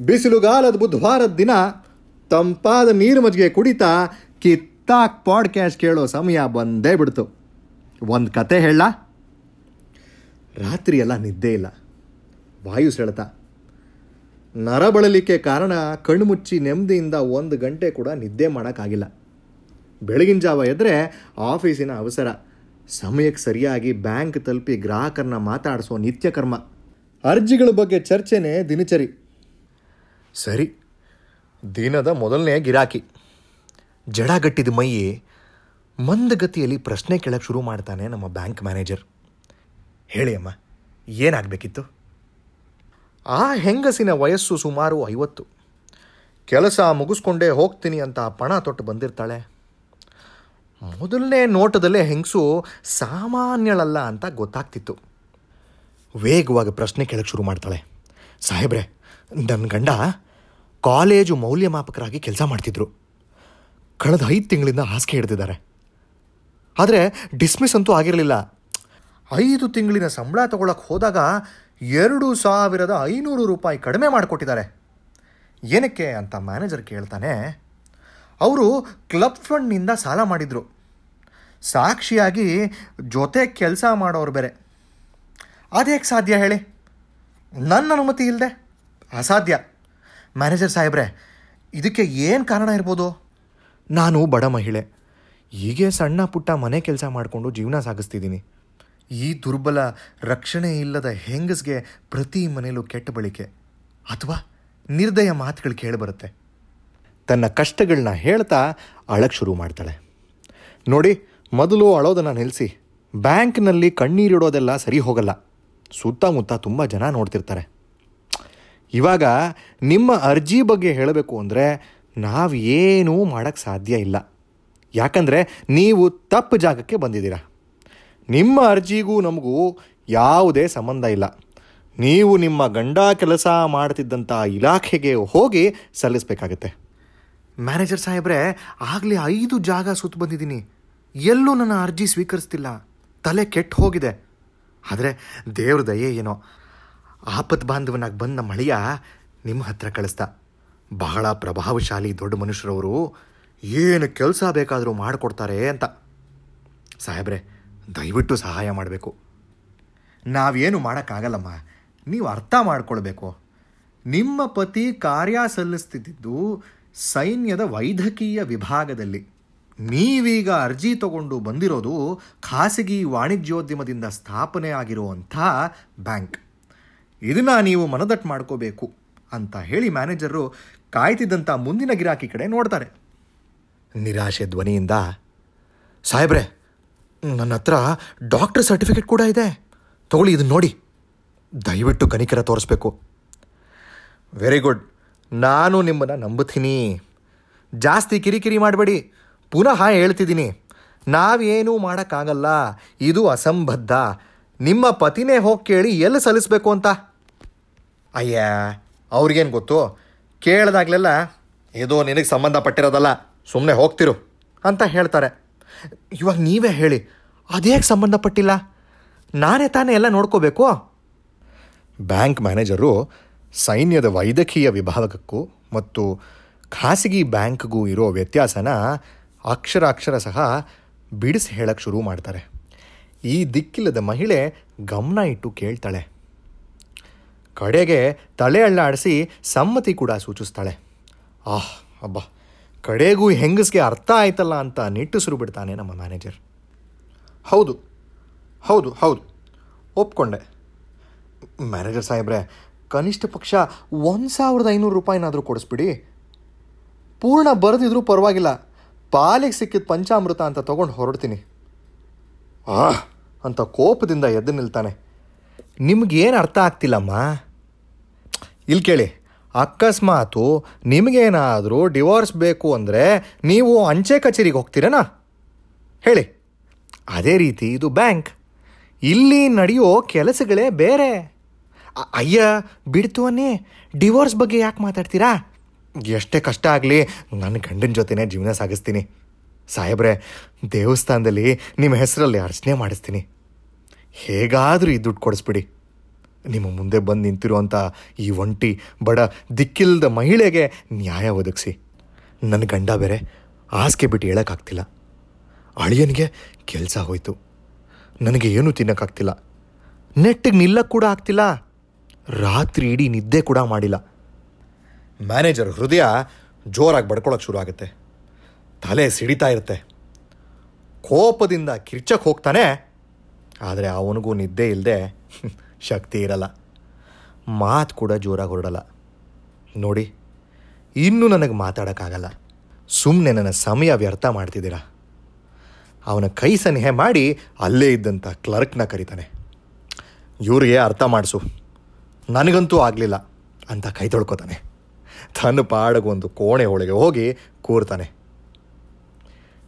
ಬಿಸಿಲುಗಾಲದ ಬುಧವಾರದ ದಿನ ತಂಪಾದ ನೀರು ಮಜ್ಜಿಗೆ ಕುಡಿತಾ ಕಿತ್ತಾಕ್ ಪಾಡ್ಕ್ಯಾಸ್ಟ್ ಕೇಳೋ ಸಮಯ ಬಂದೇ ಬಿಡ್ತು. ಒಂದು ಕತೆ ಹೇಳ. ರಾತ್ರಿ ಎಲ್ಲ ನಿದ್ದೆ ಇಲ್ಲ. ವಾಯು ಸೆಳೆತ. ನರಬಳಲಿಕ್ಕೆ ಕಾರಣ ಕಣ್ಮುಚ್ಚಿ ನೆಮ್ಮದಿಯಿಂದ ಒಂದು ಗಂಟೆ ಕೂಡ ನಿದ್ದೆ ಮಾಡೋಕ್ಕಾಗಿಲ್ಲ. ಬೆಳಗಿನ ಜಾವ ಎದ್ರೆ ಆಫೀಸಿನ ಅವಸರ. ಸಮಯಕ್ಕೆ ಸರಿಯಾಗಿ ಬ್ಯಾಂಕ್ ತಲುಪಿ ಗ್ರಾಹಕರನ್ನ ಮಾತಾಡಿಸೋ ನಿತ್ಯಕರ್ಮ. ಅರ್ಜಿಗಳ ಬಗ್ಗೆ ಚರ್ಚೆನೇ ದಿನಚರಿ. ಸರಿ. ದಿನದ ಮೊದಲನೇ ಗಿರಾಕಿ. ಜಡಗಟ್ಟಿದ ಮೈಯೇ ಮಂದಗತಿಯಲ್ಲಿ ಪ್ರಶ್ನೆ ಕೇಳಕ್ಕೆ ಶುರು ಮಾಡ್ತಾನೆ ನಮ್ಮ ಬ್ಯಾಂಕ್ ಮ್ಯಾನೇಜರ್. ಹೇಳಿ ಅಮ್ಮ, ಏನಾಗಬೇಕಿತ್ತು? ಆ ಹೆಂಗಸಿನ ವಯಸ್ಸು ಸುಮಾರು ಐವತ್ತು. ಕೆಲಸ ಮುಗಿಸ್ಕೊಂಡೇ ಹೋಗ್ತೀನಿ ಅಂತ ಪಣ ತೊಟ್ಟು ಬಂದಿರ್ತಾಳೆ. ಮೊದಲನೇ ನೋಟದಲ್ಲೇ ಹೆಂಗಸು ಸಾಮಾನ್ಯಳಲ್ಲ ಅಂತ ಗೊತ್ತಾಗ್ತಿತ್ತು. ವೇಗವಾಗಿ ಪ್ರಶ್ನೆ ಕೇಳಕ್ಕೆ ಶುರು ಮಾಡ್ತಾಳೆ. ಸಾಹೇಬ್ರೆ ನನ್ನ ಗಂಡ ಕಾಲೇಜು ಮೌಲ್ಯಮಾಪಕರಾಗಿ ಕೆಲಸ ಮಾಡ್ತಿದ್ರು. ಕಳೆದ ಐದು ತಿಂಗಳಿಂದ ಹಾಸಿಗೆ ಹಿಡ್ದಿದ್ದಾರೆ. ಆದರೆ ಡಿಸ್ಮಿಸ್ ಅಂತೂ ಆಗಿರಲಿಲ್ಲ. ಐದು ತಿಂಗಳಿನ ಸಂಬಳ ತಗೊಳಕ್ಕೆ ಹೋದಾಗ ಎರಡು ಸಾವಿರದ ಐನೂರು ರೂಪಾಯಿ ಕಡಿಮೆ ಮಾಡಿಕೊಟ್ಟಿದ್ದಾರೆ. ಏನಕ್ಕೆ ಅಂತ ಮ್ಯಾನೇಜರ್ ಕೇಳ್ತಾನೆ, ಅವರು ಕ್ಲಬ್ ಫಂಡ್ನಿಂದ ಸಾಲ ಮಾಡಿದರು. ಸಾಕ್ಷಿಯಾಗಿ ಜೊತೆ ಕೆಲಸ ಮಾಡೋರು ಬೇರೆ. ಅದೇಗೆ ಸಾಧ್ಯ ಹೇಳಿ? ನನ್ನ ಅನುಮತಿ ಇಲ್ಲದೆ ಅಸಾಧ್ಯ. ಮ್ಯಾನೇಜರ್ ಸಾಹೇಬ್ರೆ ಇದಕ್ಕೆ ಏನು ಕಾರಣ ಇರ್ಬೋದು? ನಾನು ಬಡ ಮಹಿಳೆ. ಹೀಗೆ ಸಣ್ಣ ಪುಟ್ಟ ಮನೆ ಕೆಲಸ ಮಾಡಿಕೊಂಡು ಜೀವನ ಸಾಗಿಸ್ತಿದ್ದೀನಿ. ಈ ದುರ್ಬಲ ರಕ್ಷಣೆ ಇಲ್ಲದ ಹೆಂಗಸ್ಗೆ ಪ್ರತಿ ಮನೆಯಲ್ಲೂ ಕೆಟ್ಟ ಬಳಿಕೆ ಅಥವಾ ನಿರ್ದಯ ಮಾತುಗಳು ಕೇಳಿಬರುತ್ತೆ ತನ್ನ ಕಷ್ಟಗಳನ್ನ ಹೇಳ್ತಾ ಅಳಕ್ಕೆ ಶುರು ಮಾಡ್ತಾಳೆ. ನೋಡಿ ಮೊದಲು ಅಳೋದನ್ನು ನಿಲ್ಲಿಸಿ ಬ್ಯಾಂಕ್ನಲ್ಲಿ ಕಣ್ಣೀರಿಡೋದೆಲ್ಲ ಸರಿ ಹೋಗಲ್ಲ. ಸುತ್ತಮುತ್ತ ತುಂಬ ಜನ ನೋಡ್ತಿರ್ತಾರೆ. ಇವಾಗ ನಿಮ್ಮ ಅರ್ಜಿ ಬಗ್ಗೆ ಹೇಳಬೇಕು ಅಂದರೆ ನಾವು ಏನೂ ಮಾಡೋಕ್ಕೆ ಸಾಧ್ಯ ಇಲ್ಲ. ಯಾಕಂದರೆ ನೀವು ತಪ್ಪು ಜಾಗಕ್ಕೆ ಬಂದಿದ್ದೀರ. ನಿಮ್ಮ ಅರ್ಜಿಗೂ ನಮಗೂ ಯಾವುದೇ ಸಂಬಂಧ ಇಲ್ಲ. ನೀವು ನಿಮ್ಮ ಗಂಡ ಕೆಲಸ ಮಾಡ್ತಿದ್ದಂಥ ಇಲಾಖೆಗೆ ಹೋಗಿ ಸಲ್ಲಿಸಬೇಕಾಗತ್ತೆ. ಮ್ಯಾನೇಜರ್ ಸಾಹೇಬ್ರೆ, ಆಗಲೇ ಐದು ಜಾಗ ಸುತ್ತ ಬಂದಿದ್ದೀನಿ. ಎಲ್ಲೂ ನನ್ನ ಅರ್ಜಿ ಸ್ವೀಕರಿಸ್ತಿಲ್ಲ. ತಲೆ ಕೆಟ್ಟು ಹೋಗಿದೆ. ಆದರೆ ದೇವ್ರ ದಯೆ ಏನೋ. ಆಪತ್ ಬಾಂಧವನಾಗಿ ಬಂದ ಮಳೆಯ ನಿಮ್ಮ ಹತ್ರ ಕಳಿಸ್ದ. ಬಹಳ ಪ್ರಭಾವಶಾಲಿ ದೊಡ್ಡ ಮನುಷ್ಯರವರು ಏನು ಕೆಲಸ ಬೇಕಾದರೂ ಮಾಡಿಕೊಡ್ತಾರೆ ಅಂತ. ಸಾಹೇಬ್ರೆ, ದಯವಿಟ್ಟು ಸಹಾಯ ಮಾಡಬೇಕು. ನಾವೇನು ಮಾಡೋಕ್ಕಾಗಲ್ಲಮ್ಮ, ನೀವು ಅರ್ಥ ಮಾಡ್ಕೊಳ್ಬೇಕು. ನಿಮ್ಮ ಪತಿ ಕಾರ್ಯ ಸಲ್ಲಿಸ್ತಿದ್ದು ಸೈನ್ಯದ ವೈದ್ಯಕೀಯ ವಿಭಾಗದಲ್ಲಿ. ನೀವೀಗ ಅರ್ಜಿ ತಗೊಂಡು ಬಂದಿರೋದು ಖಾಸಗಿ ವಾಣಿಜ್ಯೋದ್ಯಮದಿಂದ ಸ್ಥಾಪನೆ ಆಗಿರುವಂಥ ಬ್ಯಾಂಕ್. ಇದನ್ನ ನೀವು ಮನದಟ್ಟು ಮಾಡ್ಕೋಬೇಕು ಅಂತ ಹೇಳಿ ಮ್ಯಾನೇಜರು ಕಾಯ್ತಿದ್ದಂಥ ಮುಂದಿನ ಗಿರಾಕಿ ಕಡೆ ನೋಡ್ತಾರೆ. ನಿರಾಶೆ ಧ್ವನಿಯಿಂದ, ಸಾಹೇಬ್ರೆ, ನನ್ನ ಹತ್ರ ಡಾಕ್ಟರ್ ಸರ್ಟಿಫಿಕೇಟ್ ಕೂಡ ಇದೆ. ತಗೊಳ್ಳಿ ಇದನ್ನ ನೋಡಿ. ದಯವಿಟ್ಟು ಕನಿಕರ ತೋರಿಸ್ಬೇಕು. Very good. ನಾನು ನಿಮ್ಮನ್ನು ನಂಬುತ್ತೀನಿ. ಜಾಸ್ತಿ ಕಿರಿಕಿರಿ ಮಾಡಬೇಡಿ. ಪುನಃ ಹೇಳ್ತಿದ್ದೀನಿ. ನಾವೇನೂ ಮಾಡೋಕ್ಕಾಗಲ್ಲ. ಇದು ಅಸಂಬದ್ಧ. ನಿಮ್ಮ ಪತಿನೇ ಹೋಗಿ ಕೇಳಿ ಎಲ್ಲಿ ಸಲ್ಲಿಸಬೇಕು ಅಂತ? ಅಯ್ಯ ಅವ್ರಿಗೇನು ಗೊತ್ತು? ಕೇಳಿದಾಗಲೆಲ್ಲ ಏದೋ ನಿನಗೆ ಸಂಬಂಧಪಟ್ಟಿರೋದಲ್ಲ ಸುಮ್ಮನೆ ಹೋಗ್ತಿರು ಅಂತ ಹೇಳ್ತಾರೆ. ಇವಾಗ ನೀವೇ ಹೇಳಿ ಅದೇಗೆ ಸಂಬಂಧಪಟ್ಟಿಲ್ಲ? ನಾನೇ ತಾನೇ ಎಲ್ಲ ನೋಡ್ಕೋಬೇಕು? ಬ್ಯಾಂಕ್ ಮ್ಯಾನೇಜರು ಸೈನ್ಯದ ವೈದ್ಯಕೀಯ ವಿಭಾಗಕ್ಕೂ ಮತ್ತು ಖಾಸಗಿ ಬ್ಯಾಂಕ್ಗೂ ಇರೋ ವ್ಯತ್ಯಾಸನ ಅಕ್ಷರ ಅಕ್ಷರ ಸಹ ಬಿಡಿಸಿ ಹೇಳಕ್ಕೆ ಶುರು ಮಾಡ್ತಾರೆ. ಈ ದಿಕ್ಕಿಲ್ಲದ ಮಹಿಳೆ ಗಮನ ಇಟ್ಟು ಕೇಳ್ತಾಳೆ. ಕಡೆಗೆ ತಲೆ ಅಳ್ಳಾಡಿಸಿ ಸಮ್ಮತಿ ಕೂಡ ಸೂಚಿಸ್ತಾಳೆ. ಆಹ್, ಅಬ್ಬ, ಕಡೆಗೂ ಹೆಂಗಸ್ಗೆ ಅರ್ಥ ಆಯ್ತಲ್ಲ ಅಂತ ನಿಟ್ಟುಸಿರು ಬಿಡ್ತಾನೆ ನಮ್ಮ ಮ್ಯಾನೇಜರ್. ಹೌದು ಹೌದು ಹೌದು, ಒಪ್ಕೊಂಡೆ. ಮ್ಯಾನೇಜರ್ ಸಾಹೇಬ್ರೆ, ಕನಿಷ್ಠ ಪಕ್ಷ ಒಂದು ಸಾವಿರದ ಐನೂರು ರೂಪಾಯಿನಾದರೂ ಕೊಡಿಸ್ಬಿಡಿ. ಪೂರ್ಣ ಬರೆದಿದ್ರೂ ಪರವಾಗಿಲ್ಲ, ಪಾಲಿಗೆ ಸಿಕ್ಕಿದ ಪಂಚಾಮೃತ ಅಂತ ತೊಗೊಂಡು ಹೊರಡ್ತೀನಿ. ಆಹ್ ಅಂತ ಕೋಪದಿಂದ ಎದ್ದು ನಿಲ್ತಾನೆ. ನಿಮಗೇನು ಅರ್ಥ ಆಗ್ತಿಲ್ಲಮ್ಮ? ಇಲ್ಲಿ ಕೇಳಿ, ಅಕಸ್ಮಾತು ನಿಮಗೇನಾದರೂ ಡಿವೋರ್ಸ್ ಬೇಕು ಅಂದರೆ ನೀವು ಅಂಚೆ ಕಚೇರಿಗೆ ಹೋಗ್ತೀರನಾ? ಹೇಳಿ. ಅದೇ ರೀತಿ ಇದು ಬ್ಯಾಂಕ್. ಇಲ್ಲಿ ನಡೆಯೋ ಕೆಲಸಗಳೇ ಬೇರೆ. ಅಯ್ಯ, ಬಿಡ್ತು ಅನ್ನಿ, ಡಿವೋರ್ಸ್ ಬಗ್ಗೆ ಯಾಕೆ ಮಾತಾಡ್ತೀರಾ? ಎಷ್ಟೇ ಕಷ್ಟ ಆಗಲಿ ನನ್ನ ಗಂಡನ ಜೊತೆನೇ ಜೀವನ ಸಾಗಿಸ್ತೀನಿ. ಸಾಹೇಬ್ರೆ, ದೇವಸ್ಥಾನದಲ್ಲಿ ನಿಮ್ಮ ಹೆಸರಲ್ಲಿ ಅರ್ಚನೆ ಮಾಡಿಸ್ತೀನಿ. ಹೇಗಾದರೂ ಈ ದುಡ್ಡು ಕೊಡಿಸ್ಬಿಡಿ. ನಿಮ್ಮ ಮುಂದೆ ಬಂದು ನಿಂತಿರುವಂಥ ಈ ಒಂಟಿ ಬಡ ದಿಕ್ಕಿಲ್ಲದ ಮಹಿಳೆಗೆ ನ್ಯಾಯ ಒದಗಿಸಿ. ನನ್ನ ಗಂಡ ಬೇರೆ ಹಾಸಿಗೆ ಬಿಟ್ಟು ಹೇಳೋಕ್ಕಾಗ್ತಿಲ್ಲ. ಅಳಿಯನಿಗೆ ಕೆಲಸ ಹೋಯಿತು. ನನಗೆ ಏನೂ ತಿನ್ನೋಕ್ಕಾಗ್ತಿಲ್ಲ. ನೆಟ್ಟಿಗೆ ನಿಲ್ಲಕ್ಕೆ ಕೂಡ ಆಗ್ತಿಲ್ಲ. ರಾತ್ರಿ ಇಡೀ ನಿದ್ದೆ ಕೂಡ ಮಾಡಿಲ್ಲ. ಮ್ಯಾನೇಜರ್ ಹೃದಯ ಜೋರಾಗಿ ಬಡ್ಕೊಳಕ್ಕೆ ಶುರು ಆಗುತ್ತೆ. ತಲೆ ಸಿಡಿತಾ ಇರುತ್ತೆ. ಕೋಪದಿಂದ ಕಿರ್ಚಕ್ಕೆ ಹೋಗ್ತಾನೆ ಆದರೆ ಅವನಿಗೂ ನಿದ್ದೆ ಇಲ್ಲದೆ ಶಕ್ತಿ ಇರಲ್ಲ. ಮಾತು ಕೂಡ ಜೋರಾಗಿ ಹೊರಡಲ್ಲ. ನೋಡಿ, ಇನ್ನೂ ನನಗೆ ಮಾತಾಡೋಕ್ಕಾಗಲ್ಲ. ಸುಮ್ಮನೆ ನನ್ನ ಸಮಯ ವ್ಯರ್ಥ ಮಾಡ್ತಿದ್ದೀರಾ? ಅವನ ಕೈ ಸನಿಹೆ ಮಾಡಿ ಅಲ್ಲೇ ಇದ್ದಂಥ ಕ್ಲರ್ಕ್ನ ಕರೀತಾನೆ. ಇವ್ರಿಗೆ ಅರ್ಥ ಮಾಡಿಸು. ನನಗಂತೂ ಆಗಲಿಲ್ಲ ಅಂತ ಕೈ ತೊಳ್ಕೊತಾನೆ. ತನ್ನ ಪಾಡಗೊಂದು ಕೋಣೆ ಒಳಗೆ ಹೋಗಿ ಕೂರ್ತಾನೆ.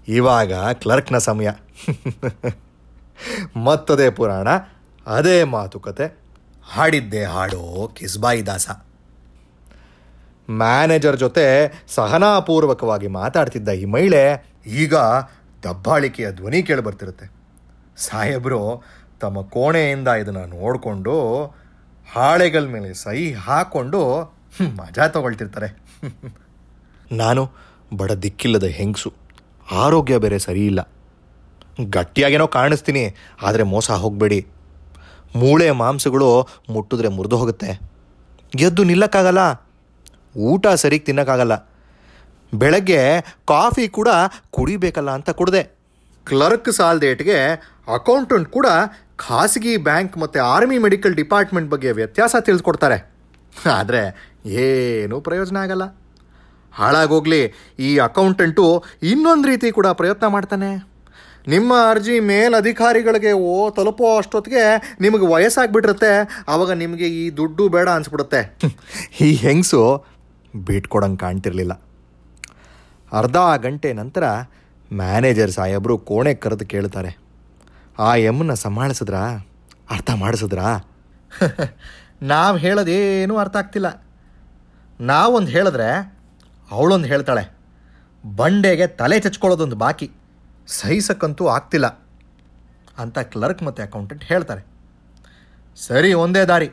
ಇವಾಗ ಕ್ಲರ್ಕ್ನ ಸಮಯ. ಮತ್ತದೇ ಪುರಾಣ, ಅದೇ ಮಾತುಕತೆ, ಹಾಡಿದ್ದೆ ಹಾಡೋ ಕಿಸ್ಬಾಯಿ ದಾಸ ಮ್ಯಾನೇಜರ್ ಜೊತೆ ಸಹನಾಪೂರ್ವಕವಾಗಿ ಮಾತಾಡ್ತಿದ್ದ ಈ ಮಹಿಳೆ ಈಗ ದಬ್ಬಾಳಿಕೆಯ ಧ್ವನಿ ಕೇಳಿ ಬರ್ತಿರುತ್ತೆ. ಸಾಹೇಬರು ತಮ್ಮ ಕೋಣೆಯಿಂದ ಇದನ್ನು ನೋಡಿಕೊಂಡು ಹಾಳೆಗಳ ಮೇಲೆ ಸಹಿ ಹಾಕ್ಕೊಂಡು ಮಜಾ ತಗೊಳ್ತಿರ್ತಾರೆ. ನಾನು ಬಡ ದಿಕ್ಕಿಲ್ಲದ ಹೆಂಗಸು. ಆರೋಗ್ಯ ಬೇರೆ ಸರಿ ಇಲ್ಲ ಗಟ್ಟಿಯಾಗೇನೋ ಕಾಣಿಸ್ತೀನಿ, ಆದರೆ ಮೋಸ ಹೋಗಬೇಡಿ. ಮೂಳೆ ಮಾಂಸಗಳು ಮುಟ್ಟಿದ್ರೆ ಮುರಿದು ಹೋಗುತ್ತೆ. ಗೆದ್ದು ನಿಲ್ಲಕ್ಕಾಗಲ್ಲ, ಊಟ ಸರಿಗೆ ತಿನ್ನೋಕ್ಕಾಗಲ್ಲ. ಬೆಳಗ್ಗೆ ಕಾಫಿ ಕೂಡ ಕುಡಿಬೇಕಲ್ಲ ಅಂತ ಕುಡ್ದೆ. ಕ್ಲರ್ಕ್ ಸಾಲ್ದೇಟ್ಗೆ ಅಕೌಂಟೆಂಟ್ ಕೂಡ ಖಾಸಗಿ ಬ್ಯಾಂಕ್ ಮತ್ತು ಆರ್ಮಿ ಮೆಡಿಕಲ್ ಡಿಪಾರ್ಟ್ಮೆಂಟ್ ಬಗ್ಗೆ ವ್ಯತ್ಯಾಸ ತಿಳಿಸ್ಕೊಡ್ತಾರೆ ಆದರೆ ಏನೂ ಪ್ರಯೋಜನ ಆಗಲ್ಲ. ಹಾಳಾಗೋಗ್ಲಿ, ಈ ಅಕೌಂಟೆಂಟು ಇನ್ನೊಂದು ರೀತಿ ಕೂಡ ಪ್ರಯತ್ನ ಮಾಡ್ತಾನೆ. ನಿಮ್ಮ ಅರ್ಜಿ ಮೇಲಧಿಕಾರಿಗಳಿಗೆ ಓ ತಲುಪೋ ಅಷ್ಟೊತ್ತಿಗೆ ನಿಮಗೆ ವಯಸ್ಸಾಗ್ಬಿಟ್ಟಿರುತ್ತೆ. ಆವಾಗ ನಿಮಗೆ ಈ ದುಡ್ಡು ಬೇಡ ಅನಿಸ್ಬಿಡುತ್ತೆ. ಈ ಹೆಂಗಸು ಬಿಟ್ಕೊಡಂಗೆ ಕಾಣ್ತಿರ್ಲಿಲ್ಲ. ಅರ್ಧ ಗಂಟೆ ನಂತರ ಮ್ಯಾನೇಜರ್ ಸಾಹೇಬರು ಕೋಣೆ ಕರೆದು ಕೇಳ್ತಾರೆ. ಆ ಎಮ್ಮನ್ನ ಸಂಭಾಳಿಸಿದ್ರಾ? ಅರ್ಥ ಮಾಡಿಸಿದ್ರಾ? ನಾವು ಹೇಳೋದೇನೂ ಅರ್ಥ ಆಗ್ತಿಲ್ಲ. ನಾವೊಂದು ಹೇಳಿದ್ರೆ ಅವಳೊಂದು ಹೇಳ್ತಾಳೆ. ಬಂಡೆಗೆ ತಲೆ ಚಚ್ಕೊಳ್ಳೋದೊಂದು ಬಾಕಿ. ಸಹಿಸಕ್ಕಂತೂ ಆಗ್ತಿಲ್ಲ ಅಂತ ಕ್ಲರ್ಕ್ ಮತ್ತು ಅಕೌಂಟೆಂಟ್ ಹೇಳ್ತಾರೆ. ಸರಿ, ಒಂದೇ ದಾರಿ.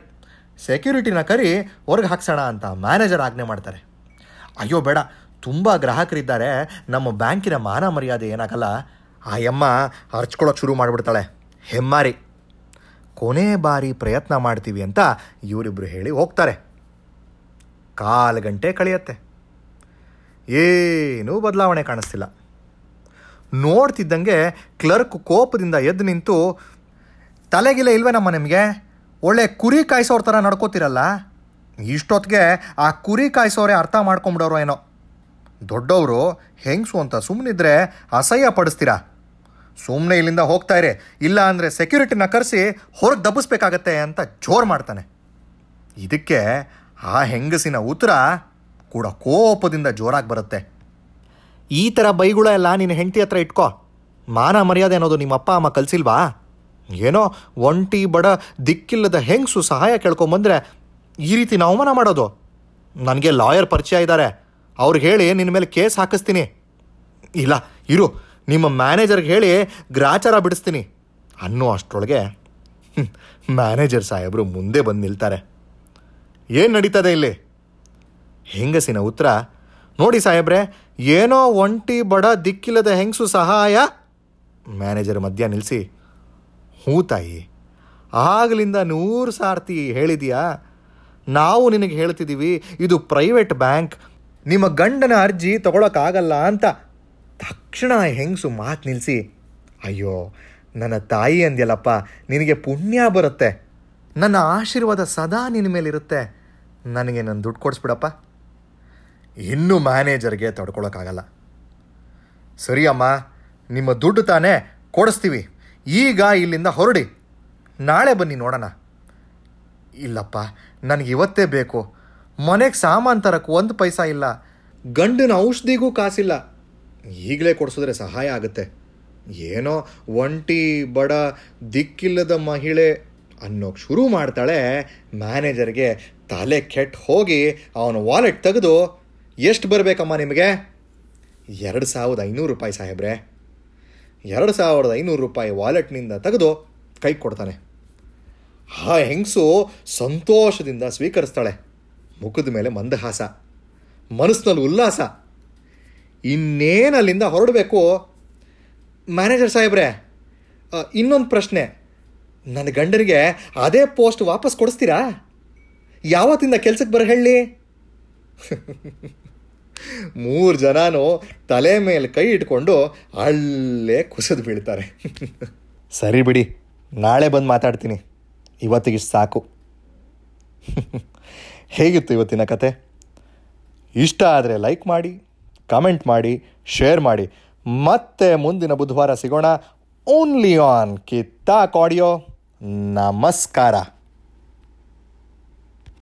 ಸೆಕ್ಯೂರಿಟಿನ ಕರಿ ಹೊರಗೆ ಹಾಕ್ಸೋಣ ಅಂತ ಮ್ಯಾನೇಜರ್ ಆಜ್ಞೆ ಮಾಡ್ತಾರೆ. ಅಯ್ಯೋ ಬೇಡ, ತುಂಬ ಗ್ರಾಹಕರಿದ್ದಾರೆ, ನಮ್ಮ ಬ್ಯಾಂಕಿನ ಮಾನ ಮರ್ಯಾದೆ ಏನಾಗಲ್ಲ. ಆ ಯಮ್ಮ ಹರ್ಚ್ಕೊಳ್ಳೋಕೆ ಶುರು ಮಾಡಿಬಿಡ್ತಾಳೆ. ಹೆಮ್ಮಾರಿ. ಕೊನೆ ಬಾರಿ ಪ್ರಯತ್ನ ಮಾಡ್ತೀವಿ ಅಂತ ಇವರಿಬ್ಬರು ಹೇಳಿ ಹೋಗ್ತಾರೆ. ಕಾಲು ಗಂಟೆ ಕಳೆಯತ್ತೆ. ಏನೂ ಬದಲಾವಣೆ ಕಾಣಿಸ್ತಿಲ್ಲ. ನೋಡ್ತಿದ್ದಂಗೆ ಕ್ಲರ್ಕ್ ಕೋಪದಿಂದ ಎದ್ದು ನಿಂತು ತಲೆಗಿಲ್ಲ ಇಲ್ವೇ ನಮ್ಮ ನಿಮಗೆ? ಒಳ್ಳೆ ಕುರಿ ಕಾಯಿಸೋರ ಥರ ನಡ್ಕೋತಿರಲ್ಲ? ಇಷ್ಟೊತ್ತಿಗೆ ಆ ಕುರಿ ಕಾಯಿಸೋರೆ ಅರ್ಥ ಮಾಡ್ಕೊಂಬಿಡೋರು ಏನೋ? ದೊಡ್ಡವರು, ಹೆಂಗಸು ಅಂತ ಸುಮ್ಮನಿದ್ರೆ ಅಸಹ್ಯ ಪಡಿಸ್ತೀರಾ? ಸುಮ್ಮನೆ ಇಲ್ಲಿಂದ ಹೋಗ್ತಾ ಇರಿ. ಇಲ್ಲ ಅಂದರೆ ಸೆಕ್ಯೂರಿಟಿನ ಕರೆಸಿ ಹೊರಗೆ ದಬ್ಬಿಸ್ಬೇಕಾಗತ್ತೆ ಅಂತ ಜೋರು ಮಾಡ್ತಾನೆ. ಇದಕ್ಕೆ ಆ ಹೆಂಗಸಿನ ಉತ್ತರ ಕೂಡ ಕೋಪದಿಂದ ಜೋರಾಗಿ ಬರುತ್ತೆ. ಈ ಥರ ಬೈಗುಳ ಎಲ್ಲ ನಿನ್ನ ಹೆಂಡತಿ ಹತ್ರ ಇಟ್ಕೋ. ಮಾನ ಮರ್ಯಾದೆ ಅನ್ನೋದು ನಿಮ್ಮ ಅಪ್ಪ ಅಮ್ಮ ಕಲಿಸಿಲ್ವಾ? ಏನೋ ಒಂಟಿ ಬಡ ದಿಕ್ಕಿಲ್ಲದ ಹೆಂಗಸು ಸಹಾಯ ಕೇಳ್ಕೊಂಬಂದ್ರೆ ಈ ರೀತಿ ನಾವು ಮನ ಮಾಡೋದು? ನನಗೆ ಲಾಯರ್ ಪರಿಚಯ ಇದ್ದಾರೆ ಅವ್ರಿಗೆ ಹೇಳಿ ನಿನ್ನ ಮೇಲೆ ಕೇಸ್ ಹಾಕಿಸ್ತೀನಿ. ಇಲ್ಲ, ಇರು. ನಿಮ್ಮ ಮ್ಯಾನೇಜರ್ಗೆ ಹೇಳಿ ಗ್ರಾಚಾರ ಬಿಡಿಸ್ತೀನಿ. ಅನ್ನೋ ಅಷ್ಟರೊಳಗೆ ಮ್ಯಾನೇಜರ್ ಸಾಹೇಬರು ಮುಂದೆ ಬಂದು ನಿಲ್ತಾರೆ. ಏನು ನಡೀತದೆ ಇಲ್ಲಿ? ಹೆಂಗಸಿನ ಉತ್ತರ ನೋಡಿ ಸಾಹೇಬ್ರೆ ಏನೋ ಒಂಟಿ ಬಡ ದಿಕ್ಕಿಲ್ಲದ ಹೆಂಗಸು ಸಹಾಯ? ಮ್ಯಾನೇಜರ್ ಮಧ್ಯ ನಿಲ್ಲಿಸಿ ಹೂ ತಾಯಿ, ಆಗಲಿಂದ ನೂರು ಸಾರ್ತಿ ಹೇಳಿದೀಯಾ? ನಾವು ನಿನಗೆ ಹೇಳ್ತಿದ್ದೀವಿ ಇದು ಪ್ರೈವೇಟ್ ಬ್ಯಾಂಕ್. ನಿಮ್ಮ ಗಂಡನ ಅರ್ಜಿ ತಗೊಳಕ್ಕಾಗಲ್ಲ ಅಂತ. ತಕ್ಷಣ ಹೆಂಗಸು ಮಾತು ನಿಲ್ಲಿಸಿ ಅಯ್ಯೋ, ನನ್ನ ತಾಯಿ ಅಂದ್ಯಲ್ಲಪ್ಪ, ನಿನಗೆ ಪುಣ್ಯ ಬರುತ್ತೆ. ನನ್ನ ಆಶೀರ್ವಾದ ಸದಾ ನಿನ್ನ ಮೇಲಿರುತ್ತೆ. ನನಗೆ ನನ್ನ ದುಡ್ಡು ಕೊಡಿಸ್ಬಿಡಪ್ಪ. ಇನ್ನೂ ಮ್ಯಾನೇಜರ್ಗೆ ತಡ್ಕೊಳಕ್ಕಾಗಲ್ಲ. ಸರಿ ಅಮ್ಮ, ನಿಮ್ಮ ದುಡ್ಡು ತಾನೇ ಕೊಡಿಸ್ತೀವಿ. ಈಗ ಇಲ್ಲಿಂದ ಹೊರಡಿ. ನಾಳೆ ಬನ್ನಿ ನೋಡೋಣ. ಇಲ್ಲಪ್ಪ, ನನಗೆ ಇವತ್ತೇ ಬೇಕು. ಮನೆಗೆ ಸಾಮಾನು ತರಕ್ಕೆ ಒಂದು ಪೈಸಾ ಇಲ್ಲ. ಗಂಡನ ಔಷಧಿಗೂ ಕಾಸಿಲ್ಲ. ಈಗಲೇ ಕೊಡಿಸಿದ್ರೆ ಸಹಾಯ ಆಗುತ್ತೆ. ಏನೋ ಒಂಟಿ, ಬಡ, ದಿಕ್ಕಿಲ್ಲದ ಮಹಿಳೆ ಅನ್ನೋಕ್ಕೆ ಶುರು ಮಾಡ್ತಾಳೆ ಮ್ಯಾನೇಜರ್ಗೆ ತಲೆ ಕೆಟ್ಟು ಹೋಗಿ ಅವನ ವಾಲೆಟ್ ತೆಗೆದು ಎಷ್ಟು ಬರಬೇಕಮ್ಮ ನಿಮಗೆ? ಎರಡು ಸಾವಿರದ ಐನೂರು ರೂಪಾಯಿ ಸಾಹೇಬ್ರೆ. ಎರಡು ಸಾವಿರದ ಐನೂರು ರೂಪಾಯಿ ವಾಲೆಟ್ನಿಂದ ತೆಗೆದು ಕೈ ಕೊಡ್ತಾನೆ. ಆ ಹೆಂಗಸು ಸಂತೋಷದಿಂದ ಸ್ವೀಕರಿಸ್ತಾಳೆ. ಮುಖದ ಮೇಲೆ ಮಂದಹಾಸ, ಮನಸ್ಸಿನಲ್ಲಿ ಉಲ್ಲಾಸ. ಇನ್ನೇನು ಅಲ್ಲಿಂದ ಹೊರಡಬೇಕು? ಮ್ಯಾನೇಜರ್ ಸಾಹೇಬ್ರೆ ಇನ್ನೊಂದು ಪ್ರಶ್ನೆ. ನನ್ನ ಗಂಡನಿಗೆ ಅದೇ ಪೋಸ್ಟ್ ವಾಪಸ್ ಕೊಡಿಸ್ತೀರಾ? ಯಾವತ್ತಿಂದ ಕೆಲಸಕ್ಕೆ ಬರ ಹೇಳಿ ಮೂರು ಜನನೂ ತಲೆ ಮೇಲೆ ಕೈ ಇಟ್ಕೊಂಡು ಅಲ್ಲೇ ಕುಸಿದು ಬೀಳ್ತಾರೆ. ಸರಿ ಬಿಡಿ, ನಾಳೆ ಬಂದು ಮಾತಾಡ್ತೀನಿ. ಇವತ್ತಿಗೆ ಸಾಕು. ಹೇಗಿತ್ತು ಇವತ್ತಿನ ಕತೆ? ಇಷ್ಟ ಆದರೆ ಲೈಕ್ ಮಾಡಿ, ಕಮೆಂಟ್ ಮಾಡಿ, ಶೇರ್ ಮಾಡಿ. ಮತ್ತೆ ಮುಂದಿನ ಬುಧವಾರ ಸಿಗೋಣ. ಓನ್ಲಿ ಆನ್ ಕಿತ್ತಾಕ್ ಆಡಿಯೋ ನಮಸ್ಕಾರ.